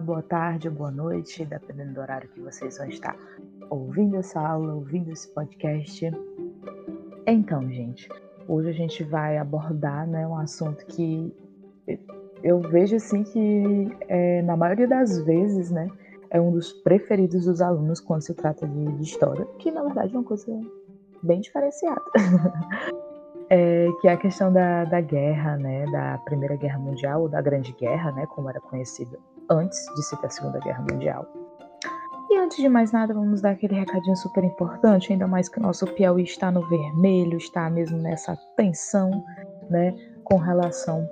boa tarde, boa noite, dependendo do horário que vocês vão estar ouvindo essa aula, ouvindo esse podcast. Então, gente, hoje a gente vai abordar né, um assunto que eu vejo assim que é, na maioria das vezes, né, é um dos preferidos dos alunos quando se trata de, de história, que na verdade é uma coisa bem diferenciada. é, que é a questão da, da guerra, né, da Primeira Guerra Mundial, ou da Grande Guerra, né, como era conhecida antes de se ter a Segunda Guerra Mundial. E antes de mais nada, vamos dar aquele recadinho super importante, ainda mais que o nosso Piauí está no vermelho, está mesmo nessa tensão, né, com relação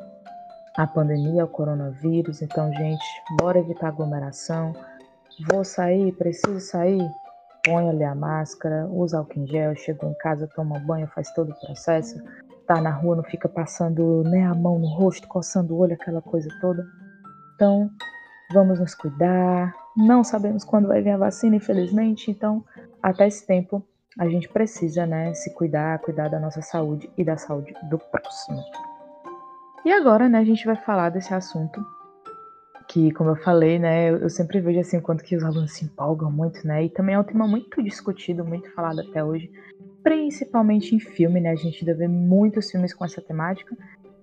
à pandemia, ao coronavírus. Então, gente, bora evitar aglomeração. Vou sair, preciso sair, põe ali a máscara, usa álcool em gel, chegou em casa, toma banho, faz todo o processo, tá na rua, não fica passando né, a mão no rosto, coçando o olho, aquela coisa toda. Então, vamos nos cuidar. Não sabemos quando vai vir a vacina, infelizmente, então, até esse tempo, a gente precisa, né, se cuidar, cuidar da nossa saúde e da saúde do próximo. E agora, né, a gente vai falar desse assunto que, como eu falei, né, eu sempre vejo assim quanto que os alunos se empolgam muito, né, e também é um tema muito discutido, muito falado até hoje, principalmente em filme, né, a gente ainda vê muitos filmes com essa temática,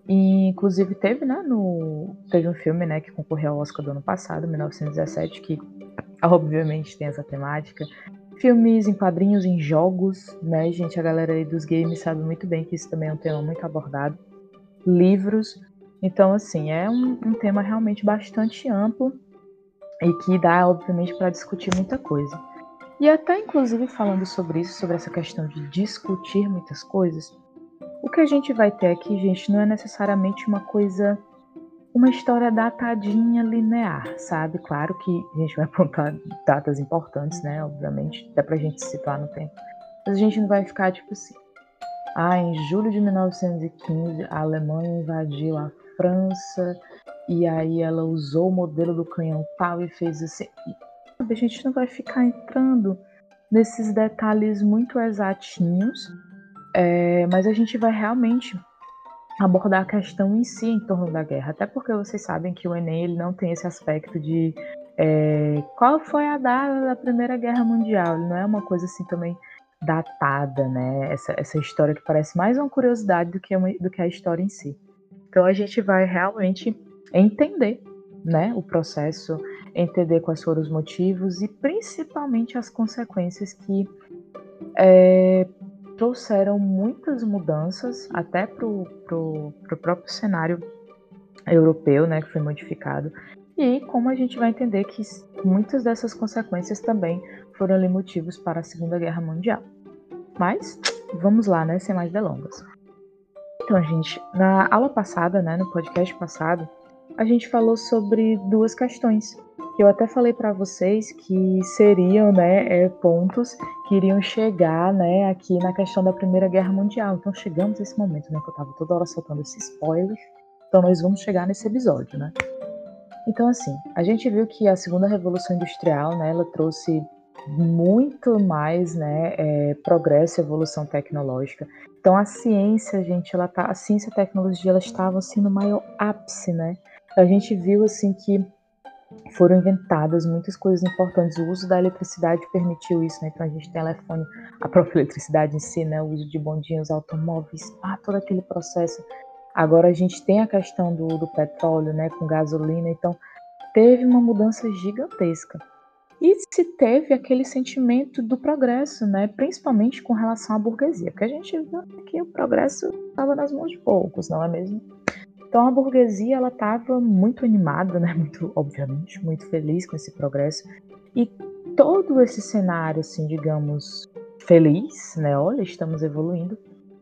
e, inclusive teve, né, no, teve um filme, né, que concorreu ao Oscar do ano passado, 1917, que obviamente tem essa temática, filmes em quadrinhos, em jogos, né, gente, a galera aí dos games sabe muito bem que isso também é um tema muito abordado, livros, então, assim, é um, um tema realmente bastante amplo e que dá, obviamente, para discutir muita coisa. E até, inclusive, falando sobre isso, sobre essa questão de discutir muitas coisas, o que a gente vai ter aqui, gente, não é necessariamente uma coisa, uma história datadinha linear, sabe? Claro que a gente vai apontar datas importantes, né? Obviamente, dá pra gente situar no tempo. Mas a gente não vai ficar tipo assim. Ah, em julho de 1915, a Alemanha invadiu a França, e aí ela usou o modelo do canhão tal e fez assim. A gente não vai ficar entrando nesses detalhes muito exatinhos, é, mas a gente vai realmente abordar a questão em si em torno da guerra, até porque vocês sabem que o Enem ele não tem esse aspecto de é, qual foi a data da Primeira Guerra Mundial, ele não é uma coisa assim também datada, né? Essa, essa história que parece mais uma curiosidade do que, uma, do que a história em si. Então a gente vai realmente entender né, o processo, entender quais foram os motivos e principalmente as consequências que é, trouxeram muitas mudanças até para o próprio cenário europeu, né, que foi modificado, e como a gente vai entender que muitas dessas consequências também foram ali motivos para a Segunda Guerra Mundial. Mas vamos lá, né, sem mais delongas. Então, gente, na aula passada, né, no podcast passado, a gente falou sobre duas questões. Eu até falei para vocês que seriam, né, é, pontos que iriam chegar, né, aqui na questão da Primeira Guerra Mundial. Então, chegamos a esse momento, né, que eu tava toda hora soltando esse spoiler. Então, nós vamos chegar nesse episódio, né? Então, assim, a gente viu que a segunda revolução industrial, né, ela trouxe muito mais, né, é, progresso e evolução tecnológica. Então a ciência, gente, ela tá, a ciência e a tecnologia, elas estavam assim no maior ápice, né? A gente viu assim que foram inventadas muitas coisas importantes. O uso da eletricidade permitiu isso, né? Então a gente tem telefone, a própria eletricidade em si, né? O uso de bondinhos, automóveis, ah, todo aquele processo. Agora a gente tem a questão do, do petróleo, né? Com gasolina. Então teve uma mudança gigantesca. E se teve aquele sentimento do progresso, né? principalmente com relação à burguesia, porque a gente viu que o progresso estava nas mãos de poucos, não é mesmo? Então a burguesia ela estava muito animada, né? muito obviamente muito feliz com esse progresso e todo esse cenário, assim, digamos, feliz, né? Olha, estamos evoluindo,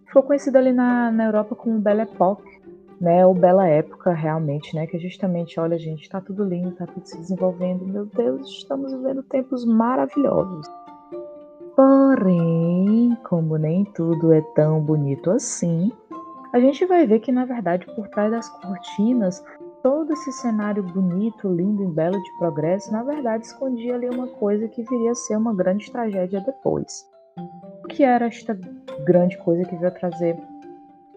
ficou conhecido ali na, na Europa como Belle Époque, né, o Bela Época realmente, né, que é justamente, olha gente, está tudo lindo, está tudo se desenvolvendo, meu Deus, estamos vivendo tempos maravilhosos. Porém, como nem tudo é tão bonito assim, a gente vai ver que na verdade por trás das cortinas, todo esse cenário bonito, lindo e belo de progresso, na verdade escondia ali uma coisa que viria a ser uma grande tragédia depois. O que era esta grande coisa que veio trazer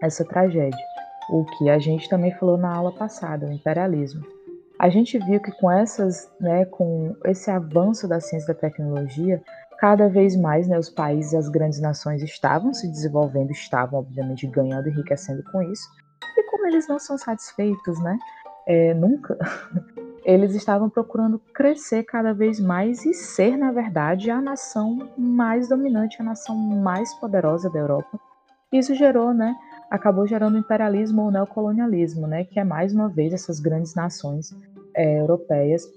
essa tragédia? o que a gente também falou na aula passada, o imperialismo. a gente viu que com essas, né, com esse avanço da ciência e da tecnologia, cada vez mais, né, os países, as grandes nações estavam se desenvolvendo, estavam obviamente ganhando, enriquecendo com isso. E como eles não são satisfeitos, né, é, nunca, eles estavam procurando crescer cada vez mais e ser, na verdade, a nação mais dominante, a nação mais poderosa da Europa. Isso gerou, né, acabou gerando imperialismo ou neocolonialismo, né, que é mais uma vez essas grandes nações é, europeias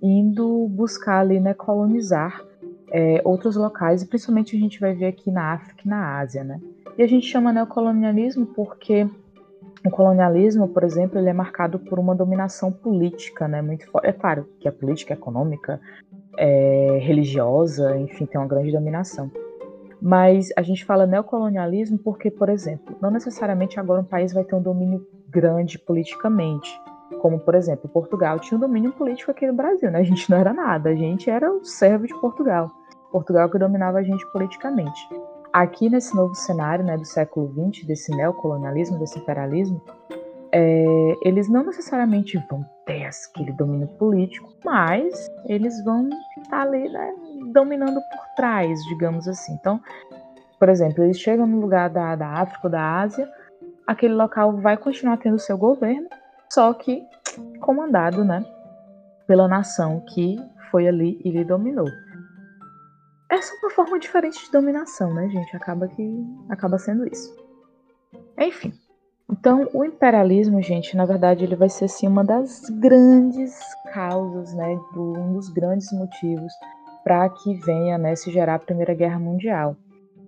indo buscar ali, né, colonizar é, outros locais, e principalmente a gente vai ver aqui na África e na Ásia, né. E a gente chama neocolonialismo porque o colonialismo, por exemplo, ele é marcado por uma dominação política, né, muito forte. É claro que a política econômica, é, religiosa, enfim, tem uma grande dominação. Mas a gente fala neocolonialismo porque, por exemplo, não necessariamente agora um país vai ter um domínio grande politicamente. Como, por exemplo, Portugal tinha um domínio político aqui no Brasil, né? A gente não era nada, a gente era o servo de Portugal. Portugal que dominava a gente politicamente. Aqui nesse novo cenário né, do século XX, desse neocolonialismo, desse imperialismo, é, eles não necessariamente vão ter aquele domínio político, mas eles vão estar ali né, dominando por trás, digamos assim. Então, por exemplo, eles chegam no lugar da, da África ou da Ásia, aquele local vai continuar tendo seu governo, só que comandado, né, pela nação que foi ali e lhe dominou. Essa é uma forma diferente de dominação, né, gente? Acaba que acaba sendo isso. Enfim. Então, o imperialismo, gente, na verdade, ele vai ser assim uma das grandes causas, né, do, um dos grandes motivos para que venha né, se gerar a Primeira Guerra Mundial.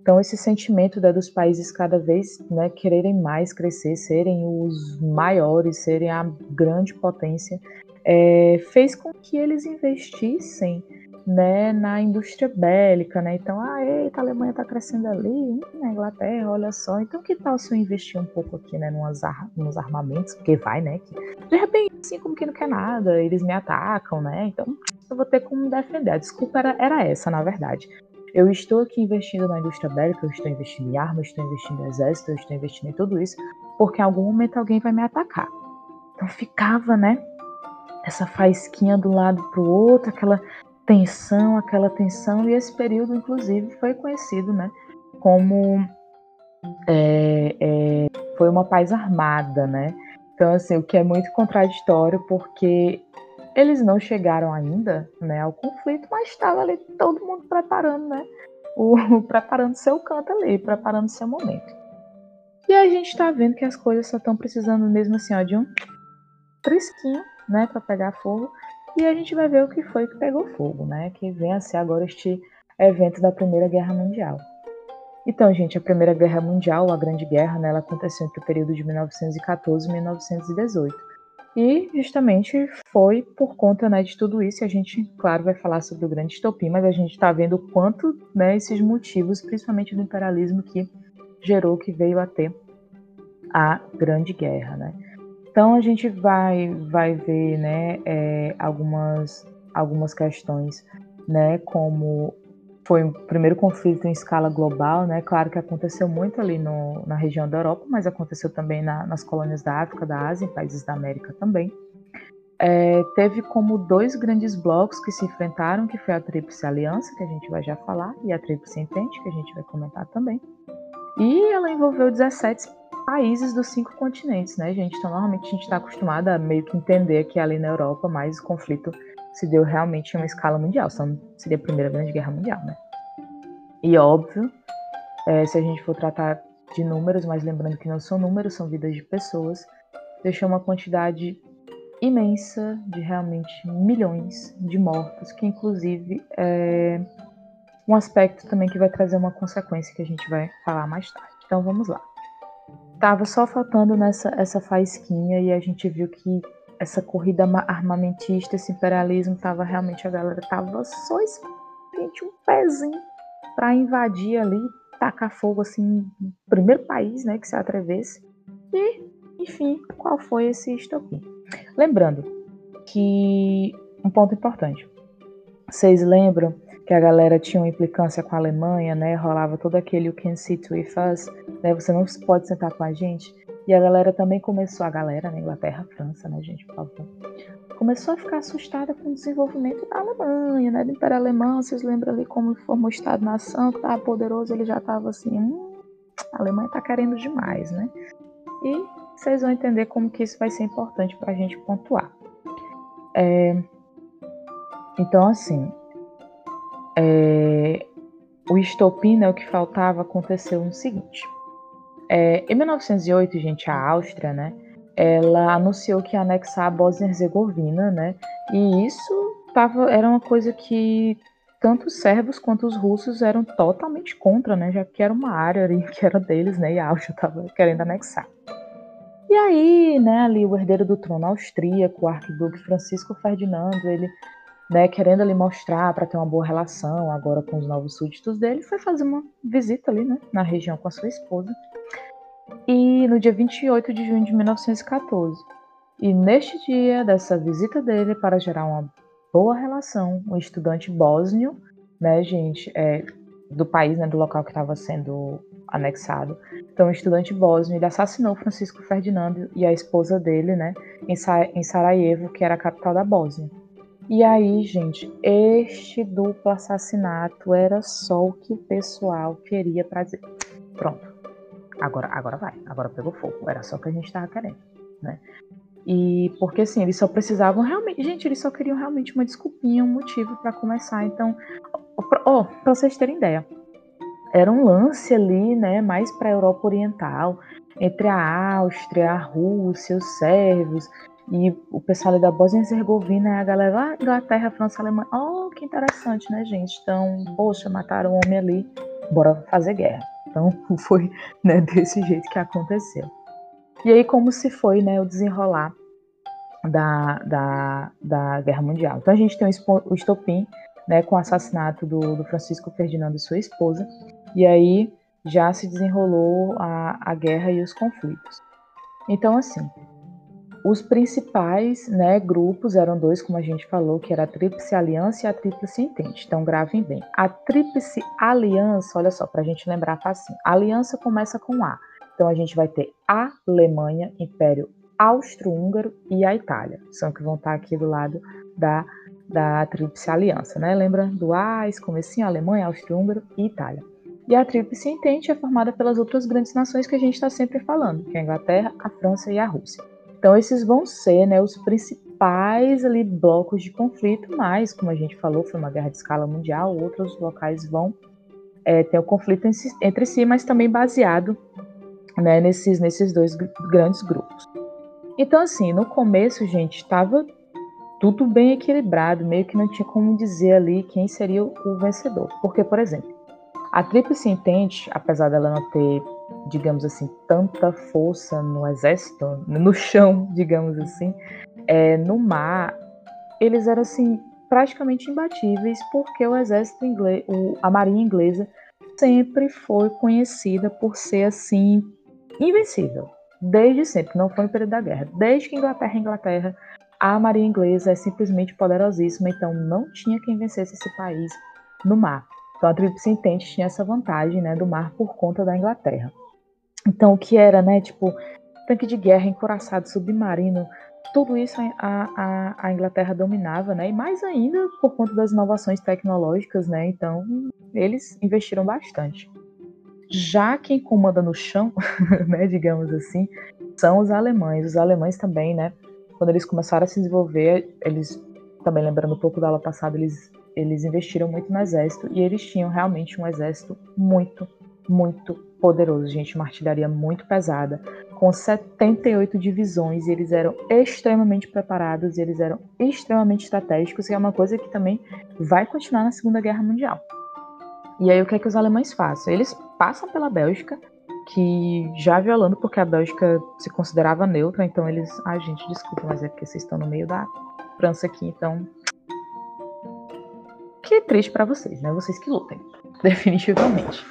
Então, esse sentimento né, dos países cada vez né, quererem mais crescer, serem os maiores, serem a grande potência, é, fez com que eles investissem né, na indústria bélica, né? Então, ah, eita, a Alemanha está crescendo ali, na Inglaterra, olha só. Então, que tal se eu investir um pouco aqui, né, numas ar nos armamentos, porque vai, né? Que, de repente, assim, como que não quer nada, eles me atacam, né? Então, eu vou ter como me defender. A desculpa era, era essa, na verdade. Eu estou aqui investindo na indústria bélica, eu estou investindo em armas, estou investindo em exército, eu estou investindo em tudo isso, porque em algum momento alguém vai me atacar. Então ficava, né? Essa faísquinha do lado pro outro, aquela tensão, aquela tensão, e esse período, inclusive, foi conhecido né, como é, é, foi uma paz armada, né? Então, assim, o que é muito contraditório, porque eles não chegaram ainda né, ao conflito, mas estava ali todo mundo preparando, né? O, preparando seu canto ali, preparando seu momento. E a gente está vendo que as coisas só estão precisando mesmo assim, ó, de um trisquinho, né, para pegar fogo. E a gente vai ver o que foi que pegou fogo, né? Que vem a ser agora este evento da Primeira Guerra Mundial. Então, gente, a Primeira Guerra Mundial, a Grande Guerra, né, ela aconteceu entre o período de 1914 e 1918. E justamente foi por conta né, de tudo isso, a gente, claro, vai falar sobre o grande estopim, mas a gente está vendo o quanto né, esses motivos, principalmente do imperialismo, que gerou, que veio a ter a Grande Guerra. Né? Então a gente vai, vai ver né, é, algumas, algumas questões, né, como foi o primeiro conflito em escala global, né? Claro que aconteceu muito ali no, na região da Europa, mas aconteceu também na, nas colônias da África, da Ásia, em países da América também. É, teve como dois grandes blocos que se enfrentaram, que foi a Tríplice Aliança, que a gente vai já falar, e a Tríplice Entente, que a gente vai comentar também. E ela envolveu 17 países dos cinco continentes, né, gente? Então, normalmente a gente está acostumado a meio que entender que ali na Europa, mais o conflito se deu realmente em uma escala mundial, senão seria a Primeira Grande Guerra Mundial, né? E óbvio, é, se a gente for tratar de números, mas lembrando que não são números, são vidas de pessoas, deixou uma quantidade imensa de realmente milhões de mortos, que inclusive é um aspecto também que vai trazer uma consequência que a gente vai falar mais tarde. Então vamos lá. Tava só faltando nessa essa faísquinha e a gente viu que essa corrida armamentista, esse imperialismo tava realmente a galera tava só gente um pezinho para invadir ali, tacar fogo assim, primeiro país, né, que se atrevesse. E, enfim, qual foi esse estopim? Lembrando que um ponto importante. Vocês lembram que a galera tinha uma implicância com a Alemanha, né? Rolava todo aquele you can sit with us, né? Você não pode sentar com a gente. E a galera também começou, a galera na Inglaterra, França, né, gente, por favor, começou a ficar assustada com o desenvolvimento da Alemanha, né, do Império Alemão. Vocês lembram ali como formou o Estado-nação, que estava poderoso, ele já estava assim, hum, a Alemanha está querendo demais, né? E vocês vão entender como que isso vai ser importante para a gente pontuar. É, então, assim, é, o estopim, né, o que faltava, aconteceu no seguinte. É, em 1908, gente, a Áustria, né, ela anunciou que ia anexar a Bósnia-Herzegovina, né, e isso tava, era uma coisa que tanto os servos quanto os russos eram totalmente contra, né, já que era uma área ali que era deles, né, e a Áustria estava querendo anexar. E aí, né, ali o herdeiro do trono austríaco, o arquiduque Francisco Ferdinando, ele né, querendo ali mostrar para ter uma boa relação agora com os novos súditos dele, foi fazer uma visita ali, né, na região com a sua esposa. E no dia 28 de junho de 1914. E neste dia dessa visita dele para gerar uma boa relação, um estudante bósnio, né, gente, é, do país, né, do local que estava sendo anexado. Então, um estudante bósnio, ele assassinou Francisco Ferdinando e a esposa dele, né, em, Sa em Sarajevo, que era a capital da Bósnia. E aí, gente, este duplo assassinato era só o que o pessoal queria para dizer. Pronto. Agora, agora vai. Agora pegou fogo. Era só o que a gente tava querendo, né? E porque assim, eles só precisavam realmente, gente, eles só queriam realmente uma desculpinha, um motivo para começar. Então, ó, oh, para vocês terem ideia, era um lance ali, né, mais para a Europa Oriental, entre a Áustria, a Rússia, os sérvios, e o pessoal da Bósnia e Herzegovina, a galera, ah, Inglaterra, França, Alemanha. Oh, que interessante, né, gente? Então, poxa, mataram um homem ali, bora fazer guerra. Então, foi né, desse jeito que aconteceu. E aí, como se foi né, o desenrolar da, da, da Guerra Mundial. Então, a gente tem o estopim né, com o assassinato do, do Francisco Ferdinando e sua esposa. E aí já se desenrolou a, a guerra e os conflitos. Então, assim, os principais né, grupos eram dois, como a gente falou, que era a Tríplice Aliança e a Tríplice Entente. Então, gravem bem. A Tríplice Aliança, olha só, para a gente lembrar facinho. A aliança começa com A. Então, a gente vai ter a Alemanha, Império Austro-Húngaro e a Itália. São que vão estar aqui do lado da, da Tríplice Aliança, né? Lembra do A, esse comecinho, Alemanha, Austro-Húngaro e Itália. E a Tríplice Entente é formada pelas outras grandes nações que a gente está sempre falando, que é a Inglaterra, a França e a Rússia. Então esses vão ser né, os principais ali, blocos de conflito, mas como a gente falou, foi uma guerra de escala mundial, outros locais vão é, ter o um conflito entre si, mas também baseado né, nesses, nesses dois grandes grupos. Então assim, no começo, gente, estava tudo bem equilibrado, meio que não tinha como dizer ali quem seria o vencedor. Porque, por exemplo, a Tríplice Entente, apesar dela não ter digamos assim, tanta força no exército, no chão, digamos assim, é, no mar, eles eram assim praticamente imbatíveis porque o exército inglês, o, a marinha inglesa sempre foi conhecida por ser assim invencível, desde sempre, não foi no período da guerra, desde que Inglaterra é Inglaterra, a marinha inglesa é simplesmente poderosíssima, então não tinha quem vencesse esse país no mar. Então a Tríplice Entente tinha essa vantagem né, do mar por conta da Inglaterra. Então, o que era, né, tipo, tanque de guerra, encoraçado, submarino, tudo isso a, a, a, Inglaterra dominava, né? E mais ainda por conta das inovações tecnológicas, né? Então, eles investiram bastante. Já quem comanda no chão, né, digamos assim, são os alemães. Os alemães também, né? Quando eles começaram a se desenvolver, eles, também lembrando um pouco da aula passada, eles, eles investiram muito no exército e eles tinham realmente um exército muito, muito poderoso, gente, uma artilharia muito pesada, com 78 divisões, e eles eram extremamente preparados, eles eram extremamente estratégicos, e é uma coisa que também vai continuar na Segunda Guerra Mundial. E aí o que é que os alemães fazem? Eles passam pela Bélgica, que já violando, porque a Bélgica se considerava neutra, então eles. Ai, gente, desculpa, mas é porque vocês estão no meio da França aqui, então. Que triste para vocês, né? Vocês que lutem, definitivamente.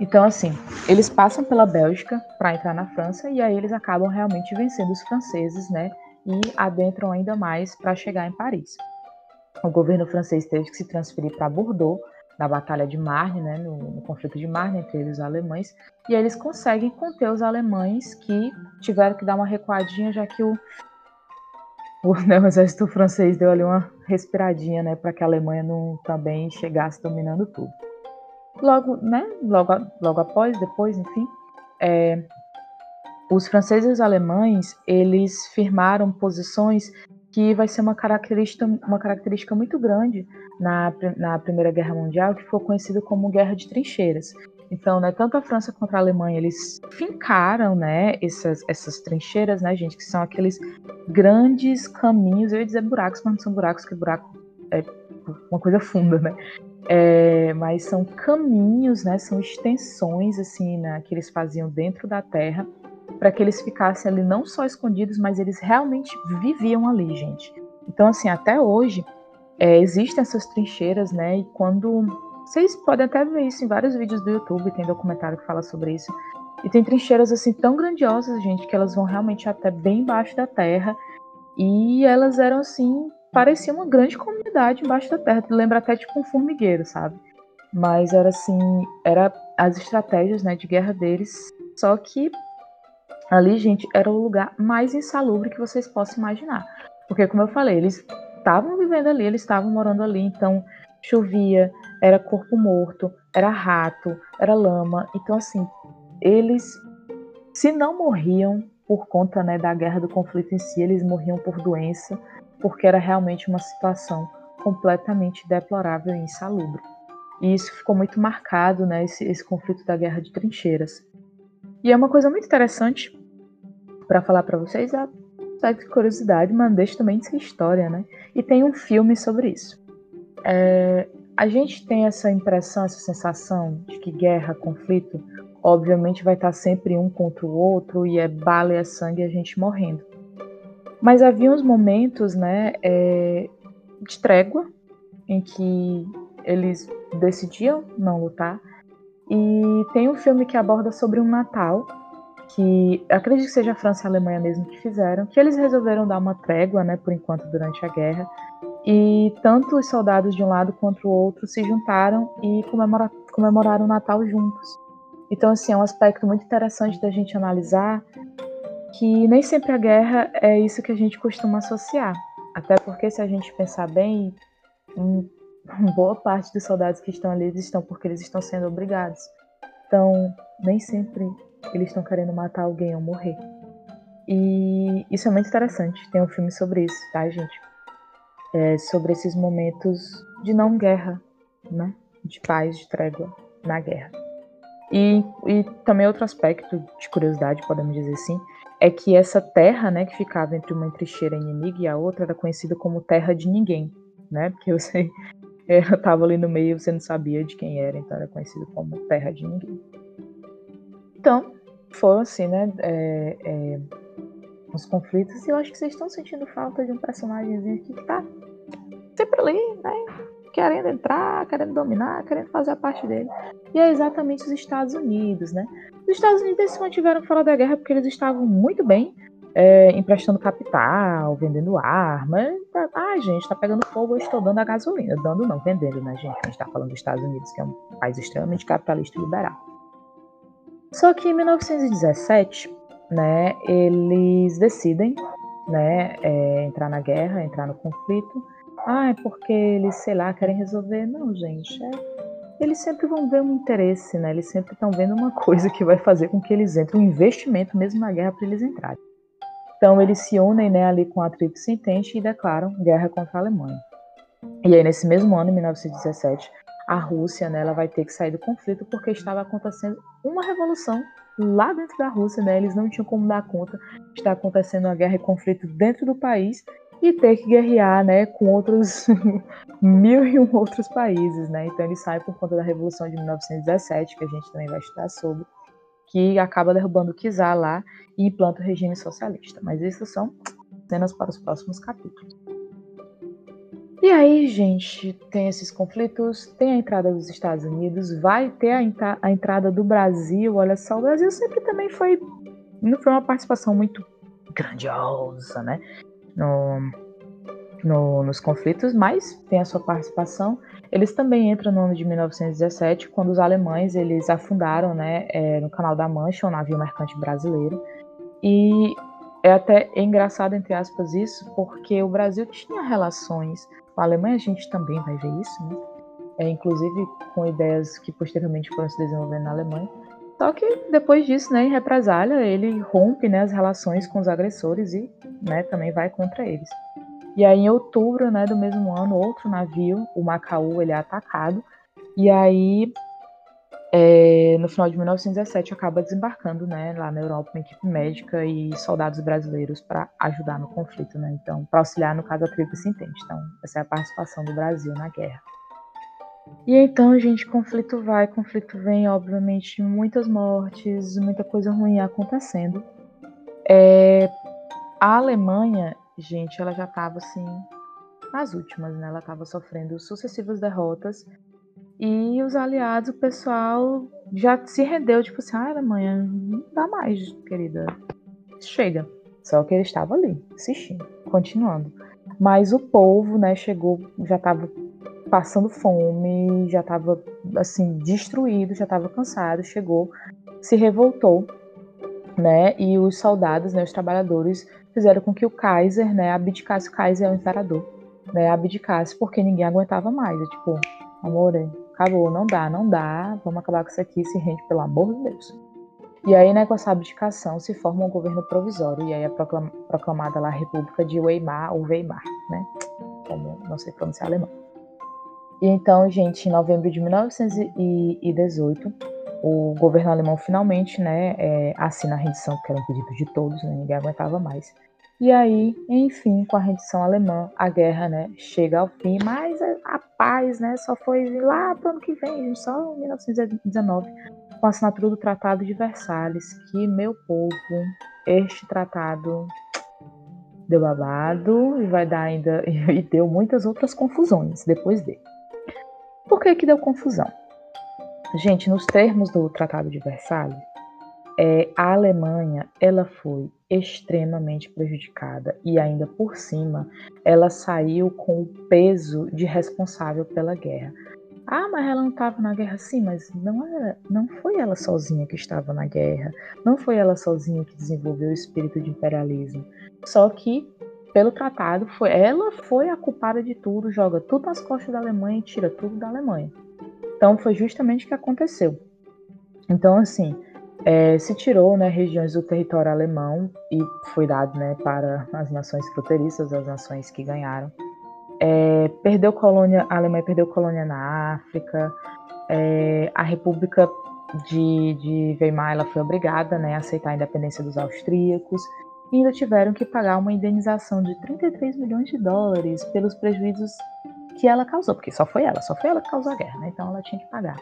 Então, assim, eles passam pela Bélgica para entrar na França e aí eles acabam realmente vencendo os franceses, né? E adentram ainda mais para chegar em Paris. O governo francês teve que se transferir para Bordeaux, na Batalha de Marne, né, no, no, conflito de Marne entre eles os alemães, e eles conseguem conter os alemães que tiveram que dar uma recuadinha, já que o, o, né, o exército francês deu ali uma respiradinha, né, para que a Alemanha não também chegasse dominando tudo. Logo, né, logo, logo após, depois, enfim, é, os franceses e os alemães eles firmaram posições que vai ser uma característica, uma característica muito grande na, na Primeira Guerra Mundial, que ficou conhecida como Guerra de Trincheiras. Então, né, tanto a França quanto a Alemanha, eles fincaram, né, essas, essas trincheiras, né, gente, que são aqueles grandes caminhos, eu ia dizer buracos, mas não são buracos, que buraco é uma coisa funda, né, é, mas são caminhos, né, são extensões, assim, né, que eles faziam dentro da terra, para que eles ficassem ali não só escondidos, mas eles realmente viviam ali, gente. Então, assim, até hoje, é, existem essas trincheiras, né, e quando vocês podem até ver isso em vários vídeos do YouTube, tem documentário que fala sobre isso. E tem trincheiras assim tão grandiosas, gente, que elas vão realmente até bem embaixo da terra. E elas eram assim, parecia uma grande comunidade embaixo da terra. Lembra até tipo um formigueiro, sabe? Mas era assim, era as estratégias, né, de guerra deles. Só que ali, gente, era o lugar mais insalubre que vocês possam imaginar. Porque como eu falei, eles estavam vivendo ali, eles estavam morando ali, então chovia, era corpo morto, era rato, era lama. Então, assim, eles, se não morriam por conta né, da guerra do conflito em si, eles morriam por doença, porque era realmente uma situação completamente deplorável e insalubre. E isso ficou muito marcado, né, esse, esse conflito da guerra de trincheiras. E é uma coisa muito interessante para falar para vocês, é de curiosidade, mas deixa também de ser história, né? E tem um filme sobre isso. É, a gente tem essa impressão, essa sensação de que guerra, conflito, obviamente vai estar sempre um contra o outro e é bala e é sangue e a gente morrendo. Mas havia uns momentos, né, é, de trégua em que eles decidiam não lutar. E tem um filme que aborda sobre um Natal que acredito que seja a França e a Alemanha mesmo que fizeram, que eles resolveram dar uma trégua, né, por enquanto durante a guerra, e tanto os soldados de um lado quanto o outro se juntaram e comemora comemoraram o Natal juntos. Então, assim, é um aspecto muito interessante da gente analisar que nem sempre a guerra é isso que a gente costuma associar. Até porque, se a gente pensar bem, boa parte dos soldados que estão ali estão porque eles estão sendo obrigados. Então, nem sempre eles estão querendo matar alguém ou morrer. E isso é muito interessante. Tem um filme sobre isso, tá, gente? É, sobre esses momentos de não guerra, né? de paz, de trégua na guerra. E, e também outro aspecto de curiosidade, podemos dizer assim, é que essa terra, né, que ficava entre uma trincheira inimiga e a outra, era conhecida como terra de ninguém, né? Porque você estava ali no meio, você não sabia de quem era, então era conhecido como terra de ninguém. Então, foram assim, né? É, é, os conflitos, e eu acho que vocês estão sentindo falta de um personagemzinho que tá sempre ali, né? Querendo entrar, querendo dominar, querendo fazer a parte dele. E é exatamente os Estados Unidos, né? Os Estados Unidos se mantiveram fora da guerra porque eles estavam muito bem é, emprestando capital, vendendo arma. Ah, gente, tá pegando fogo, eu estou dando a gasolina. Dando não, vendendo, né, gente? A gente tá falando dos Estados Unidos, que é um país extremamente capitalista e liberal. Só que em 1917, né, eles decidem né, é, entrar na guerra, entrar no conflito. Ah, é porque eles, sei lá, querem resolver. Não, gente, é, eles sempre vão ver um interesse, né? Eles sempre estão vendo uma coisa que vai fazer com que eles entrem, um investimento mesmo na guerra para eles entrarem. Então eles se unem né, ali com a Tríplice Entente e declaram guerra contra a Alemanha. E aí nesse mesmo ano, em 1917, a Rússia né, ela vai ter que sair do conflito porque estava acontecendo uma revolução lá dentro da Rússia, né? Eles não tinham como dar conta de estar acontecendo uma guerra e conflito dentro do país e ter que guerrear, né, com outros mil e um outros países, né? Então ele sai por conta da Revolução de 1917, que a gente também vai estudar sobre, que acaba derrubando o czar lá e implanta o regime socialista. Mas isso são cenas para os próximos capítulos. E aí, gente, tem esses conflitos, tem a entrada dos Estados Unidos, vai ter a, a, entrada do Brasil. Olha só, o Brasil sempre também foi. Não foi uma participação muito grandiosa, né? No, no, nos conflitos, mas tem a sua participação. Eles também entram no ano de 1917, quando os alemães eles afundaram né, é, no Canal da Mancha, um navio mercante brasileiro. E é até engraçado, entre aspas, isso, porque o Brasil tinha relações a Alemanha, a gente também vai ver isso, né? É, inclusive com ideias que posteriormente foram se desenvolvendo na Alemanha. Só que depois disso, né, em represália, ele rompe né, as relações com os agressores e né, também vai contra eles. E aí, em outubro né, do mesmo ano, outro navio, o Macaú, ele é atacado. E aí, é, no final de 1917, acaba desembarcando né, lá na Europa uma equipe médica e soldados brasileiros para ajudar no conflito. Né? Então, para auxiliar, no caso, a Tríplice Entente. Então, essa é a participação do Brasil na guerra. E então, gente, conflito vai, conflito vem, obviamente, muitas mortes, muita coisa ruim acontecendo. É, a Alemanha gente, ela já estava assim nas últimas, né? Ela estava sofrendo sucessivas derrotas e os aliados, o pessoal já se rendeu, tipo assim, ah, Alemanha, não dá mais, querida, chega. Só que ele estava ali, assistindo, continuando. Mas o povo, né, chegou, já estava passando fome, já estava assim destruído, já estava cansado, chegou, se revoltou, né? E os soldados, né, os trabalhadores fizeram com que o Kaiser, né, abdicasse, o Kaiser é o imperador, né, abdicasse porque ninguém aguentava mais. É tipo, amor, acabou, não dá, não dá, vamos acabar com isso aqui, se rende, pelo amor de Deus. E aí, né, com essa abdicação, se forma um governo provisório, e aí é proclamada lá a República de Weimar, ou Weimar, né, como não sei pronunciar alemão. E então, gente, em novembro de 1918, o governo alemão finalmente né, é, assina a rendição, porque era um pedido de todos, né, ninguém aguentava mais. E aí, enfim, com a rendição alemã, a guerra né, chega ao fim, mas a paz né, só foi lá para ano que vem, só em 1919, com a assinatura do Tratado de Versalhes, que, meu povo, este tratado deu babado e vai dar ainda, e deu muitas outras confusões depois dele. Por que que deu confusão? Gente, nos termos do Tratado de Versalhes, é, a Alemanha ela foi extremamente prejudicada e ainda por cima ela saiu com o peso de responsável pela guerra. Ah, mas ela não estava na guerra sim, mas não era, não foi ela sozinha que estava na guerra, não foi ela sozinha que desenvolveu o espírito de imperialismo. Só que pelo tratado foi ela foi a culpada de tudo, joga tudo nas costas da Alemanha e tira tudo da Alemanha. Então foi justamente o que aconteceu. Então assim, é, se tirou né, regiões do território alemão e foi dado né, para as nações fronteiriças, as nações que ganharam. É, perdeu colônia, a Alemanha perdeu colônia na África. É, a República de, de Weimar ela foi obrigada né, a aceitar a independência dos austríacos e ainda tiveram que pagar uma indenização de 33 milhões de dólares pelos prejuízos que ela causou, porque só foi ela, só foi ela que causou a guerra, né? Então ela tinha que pagar.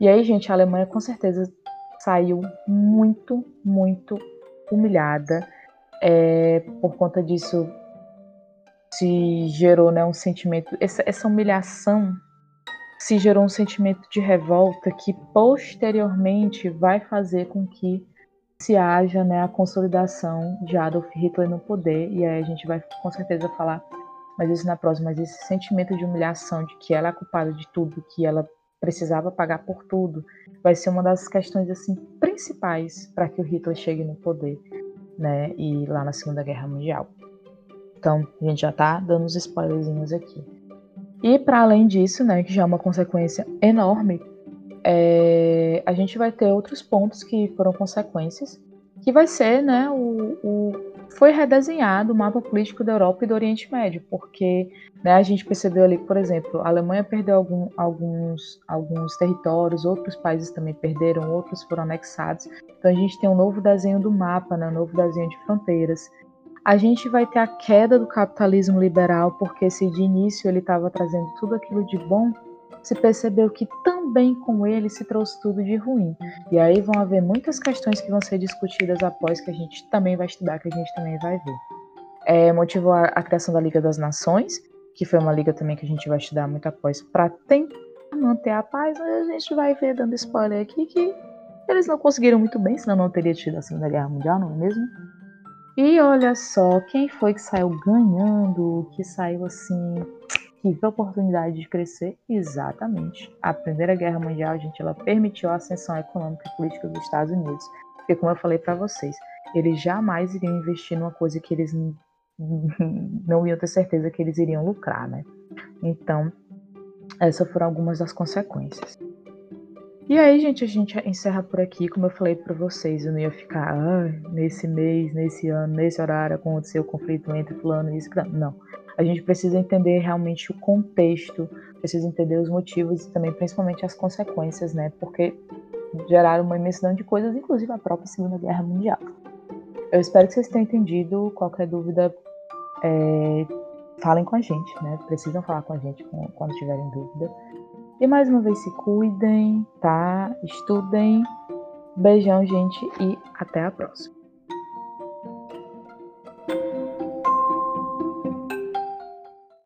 E aí, gente, a Alemanha com certeza saiu muito, muito humilhada. É, por conta disso, se gerou né, um sentimento. Essa, essa humilhação se gerou um sentimento de revolta que posteriormente vai fazer com que se haja né, a consolidação de Adolf Hitler no poder. E aí a gente vai com certeza falar mas isso na próxima, mas esse sentimento de humilhação, de que ela é culpada de tudo, que ela precisava pagar por tudo, vai ser uma das questões assim principais para que o Hitler chegue no poder, né? E lá na Segunda Guerra Mundial. Então, a gente já está dando os spoilerzinhos aqui. E para além disso, né, que já é uma consequência enorme, é, a gente vai ter outros pontos que foram consequências, que vai ser, né, o, o foi redesenhado o mapa político da Europa e do Oriente Médio, porque né, a gente percebeu ali, por exemplo, a Alemanha perdeu algum, alguns, alguns territórios, outros países também perderam, outros foram anexados. Então a gente tem um novo desenho do mapa, né, um novo desenho de fronteiras. A gente vai ter a queda do capitalismo liberal, porque se de início ele estava trazendo tudo aquilo de bom, se percebeu que também com ele se trouxe tudo de ruim. E aí vão haver muitas questões que vão ser discutidas após que a gente também vai estudar, que a gente também vai ver. É, motivou a, a criação da Liga das Nações, que foi uma liga também que a gente vai estudar muito após, para tentar manter a paz. A gente vai ver, dando spoiler aqui, que eles não conseguiram muito bem, senão não teria tido a Segunda Guerra Mundial, não é mesmo? E olha só, quem foi que saiu ganhando, que saiu assim, viu a oportunidade de crescer? Exatamente. A Primeira Guerra Mundial, gente, ela permitiu a ascensão econômica e política dos Estados Unidos. Porque, como eu falei para vocês, eles jamais iriam investir numa coisa que eles não iam ter certeza que eles iriam lucrar, né? Então, essas foram algumas das consequências. E aí, gente, a gente encerra por aqui. Como eu falei para vocês, eu não ia ficar ah, nesse mês, nesse ano, nesse horário aconteceu o conflito entre fulano e isso. Não. A gente precisa entender realmente o contexto, precisa entender os motivos e também, principalmente, as consequências, né? Porque geraram uma imensidão de coisas, inclusive a própria Segunda Guerra Mundial. Eu espero que vocês tenham entendido. Qualquer dúvida, é, falem com a gente, né? Precisam falar com a gente quando tiverem dúvida. E mais uma vez se cuidem, tá? Estudem. Beijão, gente, e até a próxima.